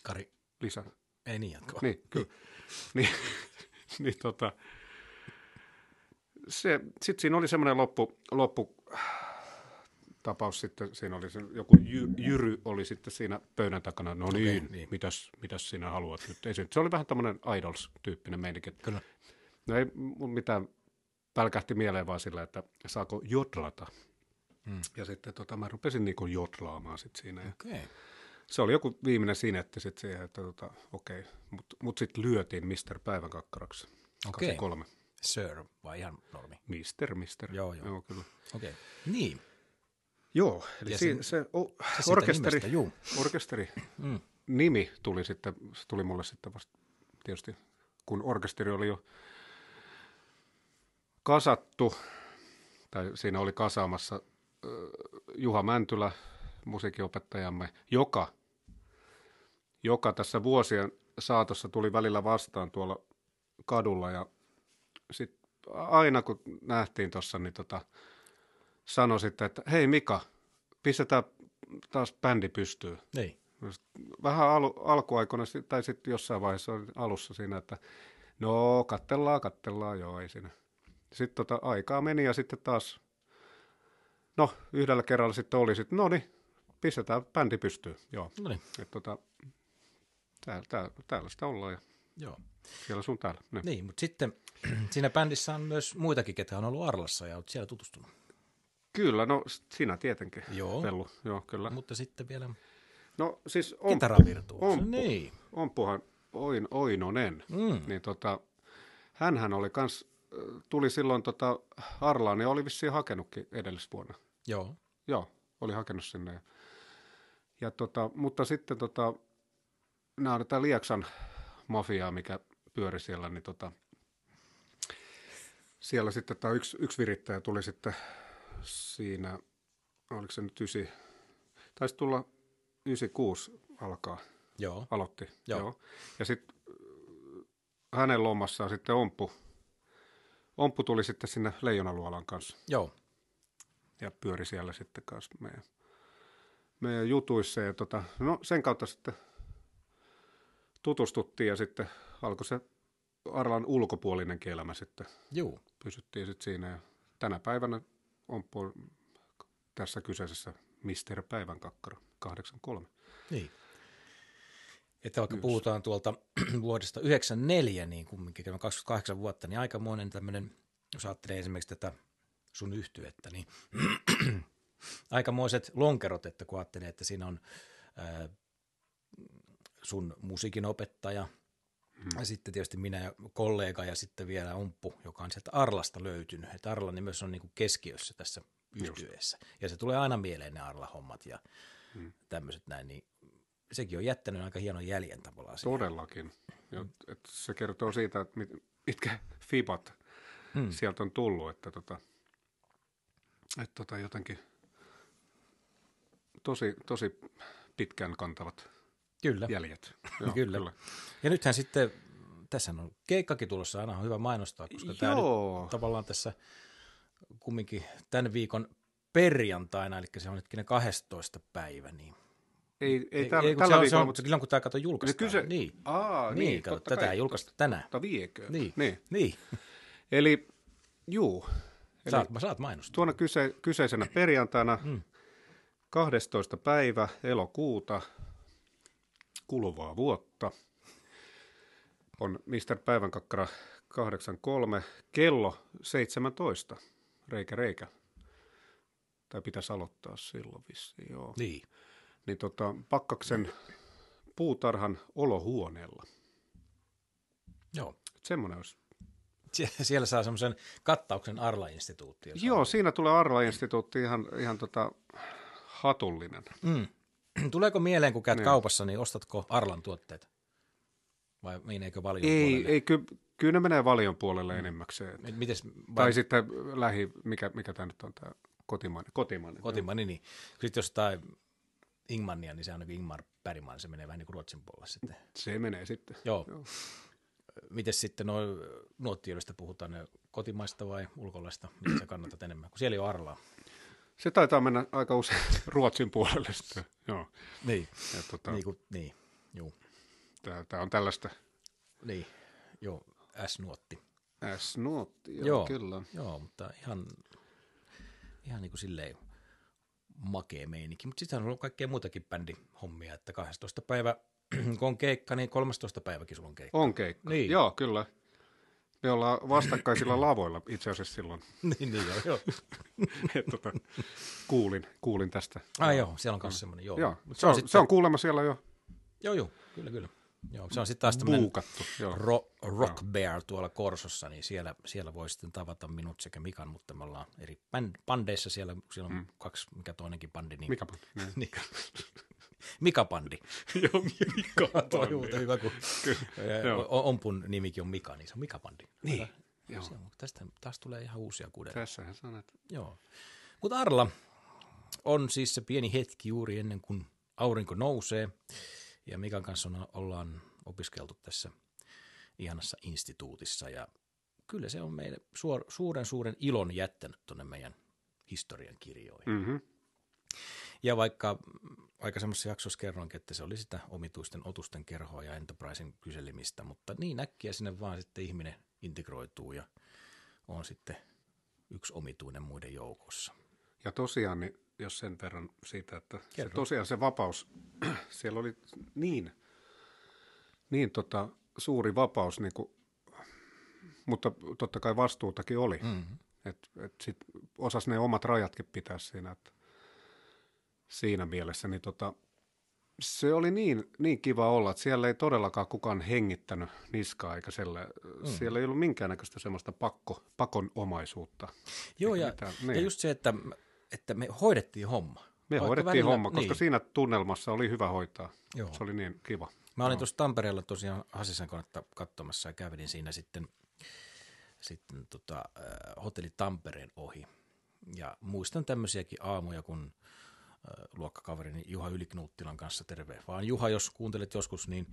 Kari, lisää. ei niin jatkoa. Niin, kyllä. [LAUGHS] niin, [LAUGHS] niin tota, se, sitten siinä oli semmoinen loppu, loppu tapaus sitten, siinä oli se, joku jy, Jyry oli sitten siinä pöydän takana, no niin, niin. niin. Mitäs, mitäs sinä haluat nyt esiin. Se oli vähän tämmöinen idols-tyyppinen meininki. Kyllä. No ei mun mitään pälkähti mieleen vaan sillä, että saako jodlata. Mm. Ja sitten tota, mä rupesin niinku jodlaamaan sit siinä. Ja Okei. Se oli joku viimeinen sinetti sitten siihen, että tota, okei, mutta mut sitten lyötiin Mr. Päivän kakkaraksi. Okei. kolme. Sir vai ihan normi? Mister, mister. Joo, joo. joo kyllä. Okei. Niin. Joo, eli Ja se, o, se siitä orkesteri, nimestä, juu. orkesteri [CLEARS THROAT] Mm. nimi tuli sitten, se tuli mulle sitten vasta tietysti, kun orkesteri oli jo kasattu, tai siinä oli kasaamassa Juha Mäntylä, musiikinopettajamme, joka, joka tässä vuosien saatossa tuli välillä vastaan tuolla kadulla ja sit aina kun nähtiin tuossa, niin tota, sanoi sitten, että hei Mika, pistetään taas bändi pystyy. Niin. Vähän al- alkuaikoina tai sitten jossain vaiheessa alussa siinä, että no kattellaan, kattellaan, joo ei siinä. Sitten tota, aikaa meni ja sitten taas, no yhdellä kerralla sitten oli sitten, no niin, pistetään bändi pystyy, joo. No niin. Et tota, täällä, täällä, täällä sitä ollaan ja Joo. siellä sun täällä. Ne. Niin, mutta sitten [CLEARS THROAT] siinä bändissä on myös muitakin, ketä on ollut Arlassa ja olet siellä tutustunut. Kyllä, no sinä tietenkin, Joo. Pellu, joo kyllä. Mutta sitten vielä No siis on. Omppu. Niin. Omppuhan Oin, Oinonen, Mm. niin tota, hänhän oli kans, tuli silloin tota Arlaan ja oli vissiin hakenutkin edellisvuonna. Joo. Joo, oli hakenut sinne. Ja, tota, mutta sitten tota, nämä on tätä Lieksan mafiaa, mikä pyöri siellä, niin tota, siellä sitten tämä yksi, yksi virittäjä tuli sitten siinä, oliko se nyt ysi, taisi tulla 96 alkaa, Joo. aloitti. Joo. Joo. Ja sitten hänen lommassaan sitten Omppu, Omppu tuli sitten sinne Leijonaluolan kanssa Joo. ja pyöri siellä sitten kanssa meidän, meidän jutuissa. Ja tota, no sen kautta sitten tutustuttiin ja sitten alkoi se Arlan ulkopuolinen elämä sitten. Juu. Pysyttiin sitten siinä ja tänä päivänä on po- tässä kyseisessä Mister Päivän kakkara 83. Niin. Että vaikka puhutaan tuolta [CLEARS THROAT] vuodesta 94, niin kumminkin on 28 vuotta, niin aikamoinen tämmöinen, jos ajattelee esimerkiksi tätä sun yhtyettä, niin [CLEARS THROAT] aikamoiset lonkerot, että kun ajattelee, että siinä on ää, sun musiikin opettaja, hmm. ja sitten tietysti minä ja kollega ja sitten vielä Omppu, joka on sieltä Arlasta löytynyt. Että Arla niin myös on niin kuin keskiössä tässä yhtyeessä. Ja se tulee aina mieleen ne Arla-hommat ja hmm. tämmöiset näin, niin sekin on jättänyt aika hienon jäljen tavallaan. siihen. Todellakin. Ja, et se kertoo siitä, että mit, mitkä fibat hmm. sieltä on tullut, että tota, et tota jotenkin tosi, tosi pitkään kantavat Kyllä. jäljet. [LAUGHS] Joo, kyllä. kyllä. Ja nythän sitten, tässä on keikkakin tulossa, aina on hyvä mainostaa, koska tämä Joo. nyt tavallaan tässä kumminkin tämän viikon perjantaina, eli se on nytkin 12 päivä, niin Ei, ei, tällä, ei, kun tällä se on, se viikolla, on, mutta silloin kun tämä kato julkaistaan. kyse- Niin, Aa, niin, niin, kato, tätä ei julkaista tänään. totta viekö. Niin, niin. niin. Eli juu, Eli Saat, saat mainostaa. tuona kyse, kyseisenä perjantaina mm. 12. päivä elokuuta kuluvaa vuotta on Mr. Päivänkakkara 83 kello 17. Reikä reikä. Tai pitäisi aloittaa silloin vissiin, joo. Niin. Niin tota, Pakkaksen puutarhan olohuoneella. Joo. Semmoinen olisi Sie- Siellä saa semmoisen kattauksen Arla-instituuttiin. Joo, siinä tulee Arla-instituutti ihan, ihan tota hatullinen. Mm. [CLEARS THROAT] Tuleeko mieleen, kun käyt Niin. kaupassa, niin ostatko Arlan tuotteita? Vai meneekö valion Ei, puolelle? ei ky, kyllä ne menee valion puolelle enimmäkseen. M- Mites, vai Tai sitten lähi, mikä, mikä tämä nyt on tämä kotimainen. Kotimainen. kotimainen, niin sitten jos tai Ingmania, niin se on niin kuin Ingmar Bergman, se menee vähän niin kuin Ruotsin puolelle sitten. Se menee sitten. Joo. Joo. Miten sitten noin nuottioista puhutaan, ne kotimaista vai ulkolaista, mitä sä kannatat enemmän, kun siellä ei ole Arlaa. Se taitaa mennä aika usein [LAUGHS] Ruotsin puolelle sitten. Joo. Niin, Ja tota, niin, kuin, niin, juu, tämä on tällaista niin, joo, S-nuotti. S-nuotti, joo, Joo. kyllä. Joo, mutta ihan, ihan niin kuin silleen makea meininki. Mutta sitten on ollut kaikkea muutakin bändihommia, että 12 päivä, [CLEARS THROAT] kun on keikka, niin 13 päiväkin sulla on keikka. On keikka. Niin. Joo, kyllä. Me ollaan vastakkaisilla lavoilla itse asiassa silloin. [LAUGHS] niin, niin joo, joo. [LAUGHS] Et tota, kuulin, kuulin tästä. Ai joo, siellä on myös semmoinen, joo. Joo, Mut se, on, sitten, se on kuulemma siellä jo Joo, joo, kyllä, kyllä. Joo, se on sitten taas tämmöinen ro, Rock Bear tuolla Korsossa, niin siellä, siellä voi sitten tavata minut sekä Mikan, mutta me ollaan eri bänd, bandeissa siellä, siellä on mm. kaksi, mikä toinenkin bandi. Niin, Mikä bändi? Niin. [LAUGHS] niin, Mika-bandi. [LAUGHS] Joo, Mika on muuten hyvä, kun Ompun nimikin on Mika, niin se on Mika-bandi. Niin, joo. Se tästä taas tulee ihan uusia kuudeja. Tässähän sanat. Joo. Mutta Arla on siis se pieni hetki juuri ennen kuin aurinko nousee. Ja Mikan kanssa on, ollaan opiskeltu tässä ihanassa instituutissa. Ja kyllä se on meille suor, suuren suuren ilon jättänyt tuonne meidän historian kirjoihin. Mm-hmm. Ja vaikka aika semmoisessa jaksossa kerroinkin, että se oli sitä omituisten otusten kerhoa ja Enterprisen kyselimistä, mutta niin äkkiä sinne vaan sitten ihminen integroituu ja on sitten yksi omituinen muiden joukossa. Ja tosiaan, niin jos sen verran siitä, että se tosiaan se vapaus, [CLEARS THROAT] siellä oli niin, niin tota, suuri vapaus, niin kuin, mutta totta kai vastuutakin oli. Mm-hmm. Et, et sit osas ne omat rajatkin pitää siinä, että siinä mielessä, niin tota, se oli niin, niin kiva olla, että siellä ei todellakaan kukaan hengittänyt niskaa, eikä selle, mm. siellä ei ollut minkäännäköistä semmoista pakko, pakonomaisuutta. Joo, ja, mitään, ja niin. just se, että, että me hoidettiin homma. Me Vaikka hoidettiin välillä- homma, koska niin. siinä tunnelmassa oli hyvä hoitaa. Joo. Se oli niin kiva. Mä olin tuossa Tampereella tosiaan Hasisan kanssa katsomassa ja kävelin siinä sitten sitten tota, äh, hotelli Tampereen ohi. Ja muistan tämmöisiäkin aamuja, kun luokkakaverini Juha Yliknuuttilan kanssa, terve vaan Juha, jos kuuntelet joskus, niin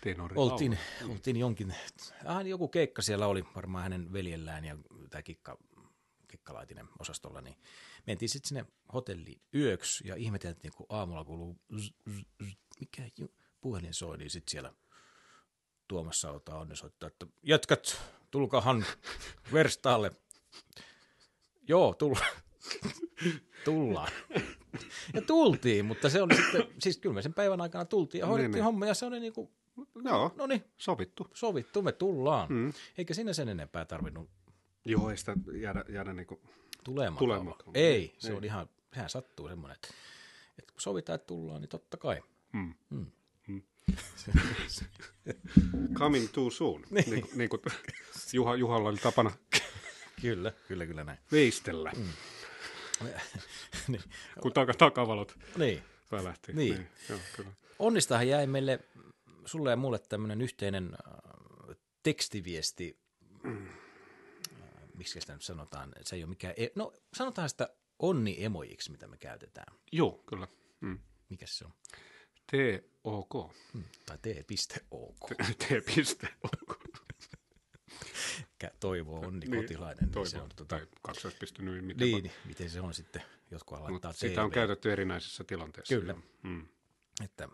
Tenori oltiin, oltiin jonkin, ah, joku keikka siellä oli varmaan hänen veljellään ja tämä kikka, kikkalaitinen osastolla, niin mentiin sitten sinne hotelliin yöksi ja ihmeteltiin, kun aamulla kuuluu, zzz, zzz, zzz, mikä ju- puhelin soi, niin sitten siellä Tuomas Sauta onni soittaa, että jätkät, tulkahan verstaalle. Joo, tulla. [LAUGHS] tullaan. [LAUGHS] Ja tultiin, mutta se oli sitten, siis kyllä me sen päivän aikana tultiin ja hoidettiin niin. homma ja se oli niin kuin, Joo, no niin, sovittu. sovittu, me tullaan. Mm. Eikä sinne sen enempää tarvinnut Joo, ei sitä jäädä, jäädä niinku, tulemaan. Tulemaan. Ei, se Ei. on ihan, sehän sattuu semmoinen, että, että kun sovitaan, että tullaan, niin totta kai. mm. Mm. coming too soon. niin. Niin, kuin, niin kuin Juha, Juhalla oli tapana Kyllä, kyllä, kyllä näin. veistellä, mm. Niin. [LAUGHS] kun taka, takavalot niin. välähti. Niin. niin joo, kyllä. Onnistahan jäi meille, sulle ja mulle tämmöinen yhteinen äh, tekstiviesti, äh, miksi sitä nyt sanotaan, se ei ole mikään, e- no sanotaan sitä onni-emojiksi, mitä me käytetään. Joo, kyllä. Mm. Mikä se on? T-O-K. Hmm. Tai t.ok. T-OK. Kä- Toivo onni kotilainen. Niin, toivo. se on, tota, Tai nyt, miten niin, niin, miten se on sitten, jotkut laittaa Mutta sitä on TV. käytetty erinäisissä tilanteissa. Kyllä. Mm. että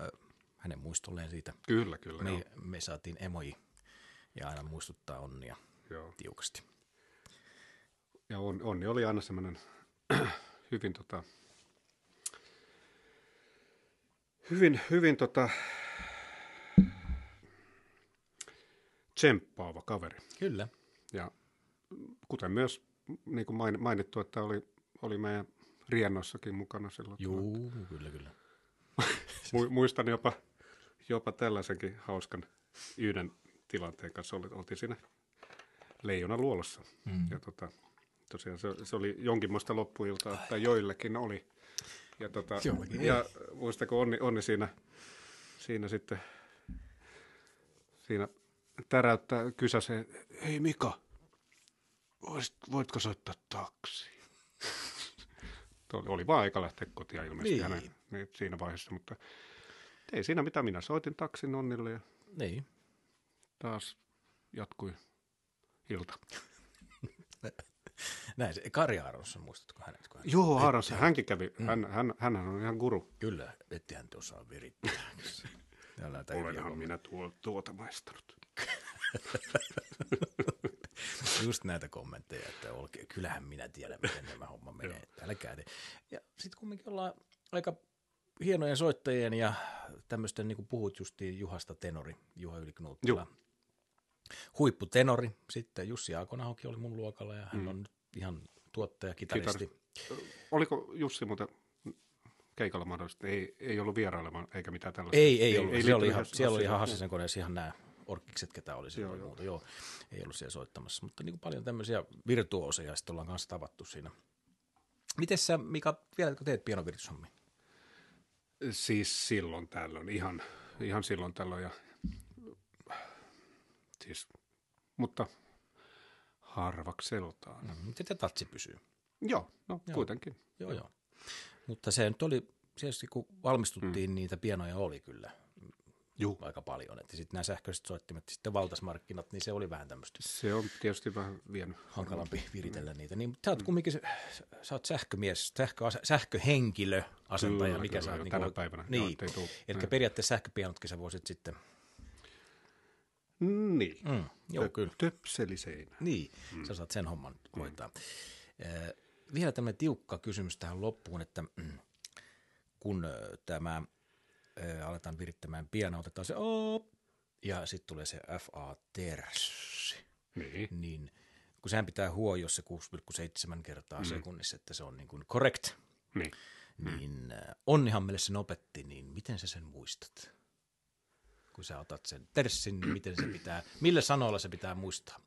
äh, hänen muistolleen siitä Kyllä, kyllä. me, joo. me saatiin emoji ja aina muistuttaa onnia Joo. tiukasti. Ja on, Onni oli aina semmoinen [CLEARS THROAT] hyvin, tota, hyvin, hyvin tota, tsemppaava kaveri. Kyllä. Ja kuten myös niin kuin main- mainittu, että oli, oli meidän riennossakin mukana silloin. Juu, kyllä, kyllä. [LAUGHS] Mu- muistan jopa, jopa tällaisenkin hauskan yhden tilanteen kanssa. Oltiin siinä leijona luolossa. Mm. Ja tota, tosiaan se, se oli jonkinmoista loppuiltaa, tai joillekin oli. Ja, tota, ja muistako Onni, Onni siinä, siinä sitten siinä täräyttää kysäseen, hei Mika, voisit, voitko soittaa taksi? [LAUGHS] Oli- oli vaan aika lähteä kotia ilmeisesti Niin. hänen, niin siinä vaiheessa, mutta ei siinä mitä minä soitin taksin Onnille ja Niin. taas jatkui ilta. [LAUGHS] Näin se, Kari Aaronson, muistatko hänet? Kun hän, Joo, Aaron, hänkin kävi, hän, hän, hänhän on ihan guru. Kyllä, ette hän osaa virittää. [LAUGHS] Olenhan minä tuo, tuota maistanut. [LAUGHS] Just näitä kommentteja, että olke, kyllähän minä tiedän, miten nämä homma menee. Älkää te. Ja sitten kumminkin ollaan aika hienojen soittajien ja tämmöisten, niin kuin puhut justiin Juhasta tenori, Juha Yliknuuttila. Huipputenori, sitten Jussi Aakonahoki oli mun luokalla ja hän Mm. on nyt ihan tuottaja, kitaristi. Oliko Jussi muuten keikalla mahdollisesti? Ei, ei ollut vierailemaan eikä mitään tällaista. Ei, ei, ollut. Ei, siellä, oli ihan, siellä oli ihan Hassisen koneessa ihan nämä orkkikset, ketä oli siellä Joo, joo, joo. muuta. Joo, ei ollut siellä soittamassa, mutta niin kuin paljon tämmöisiä virtuoseja sitten ollaan kanssa tavattu siinä. Miten sä, Mika, vieläkö teet pianovirtushommia? Siis silloin tällöin, ihan, ihan silloin tällöin. Ja, siis, mutta harvakseltaan. Mm. Miten te tatsi pysyy? Joo, no Joo. kuitenkin. Joo, joo. Mutta se nyt oli, tietysti kun valmistuttiin, mm. niitä pianoja oli kyllä Juu. aika paljon. Että sitten nämä sähköiset soittimet, sitten valtasmarkkinat, niin se oli vähän tämmöistä Se on tietysti vähän vienyt. hankalampi viritellä niitä. Niin, sä oot kumminkin, se- sä oot sähkömies, sähkö, sähköhenkilö, asentaja, Kyllä, mikä kyllä, sä oot. jo niin tänä kuin- päivänä. Joo, Niin, tuu- eli periaatteessa sähköpianotkin sä voisit sitten, Niin. mm, joo kyllä, Töpseliseinä. niin, sä saat sen homman hoitaa. Äh, vielä tämmöinen tiukka kysymys tähän loppuun, että mm, kun tämä ö, aletaan virittämään pianoa, otetaan se op, ja sitten tulee se fa terssi, Niin. niin kun sehän pitää huojoa se 6,7 kertaa mm. sekunnissa, että se on niin kuin correct, Niin. niin äh, Onnihan meille sen opetti, niin miten sä sen muistat? Kun sä otat sen terssin, niin miten se pitää, millä sanoilla se pitää muistaa?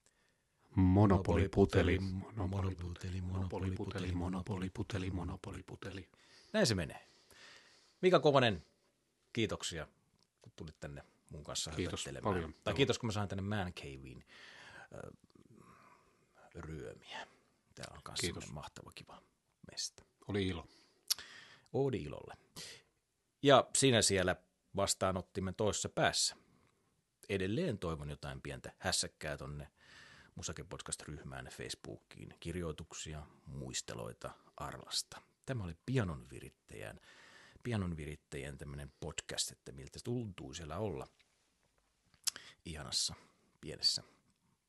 Monopoliputeli. Monopoliputeli, Monopoliputeli, monopoliputeli, monopoliputeli. Näin se menee. Mika Kovanen, kiitoksia, kun tulit tänne mun kanssa Kiitos paljon. Tai kiitos, kun mä sain tänne Man Caveen äh, ryömiä. Täällä on myös Kiitos. mahtava kiva mesta. Oli ilo. Oodi ilolle. Ja siinä siellä vastaanottimen toisessa päässä. Edelleen toivon jotain pientä hässäkkää tonne Musake Podcast-ryhmään Facebookiin, kirjoituksia, muisteloita Arlasta. Tämä oli pianon virittäjän, pianon virittäjän tämmöinen podcast, että miltä tuntuu siellä olla ihanassa pienessä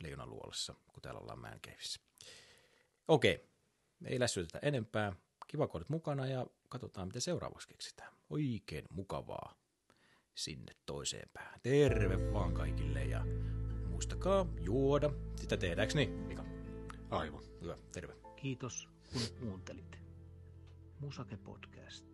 leijonaluolassa, kun täällä ollaan Mäenkäivissä. Okei, ei lässytetä enempää. Kiva, kun olet mukana ja katsotaan, mitä seuraavaksi keksitään. Oikein mukavaa sinne toiseen päähän. Terve vaan kaikille ja muistakaa juoda. Sitä tehdäänkö niin, Mika? Aivan. Hyvä, terve. Kiitos kun kuuntelit. Musake Podcast.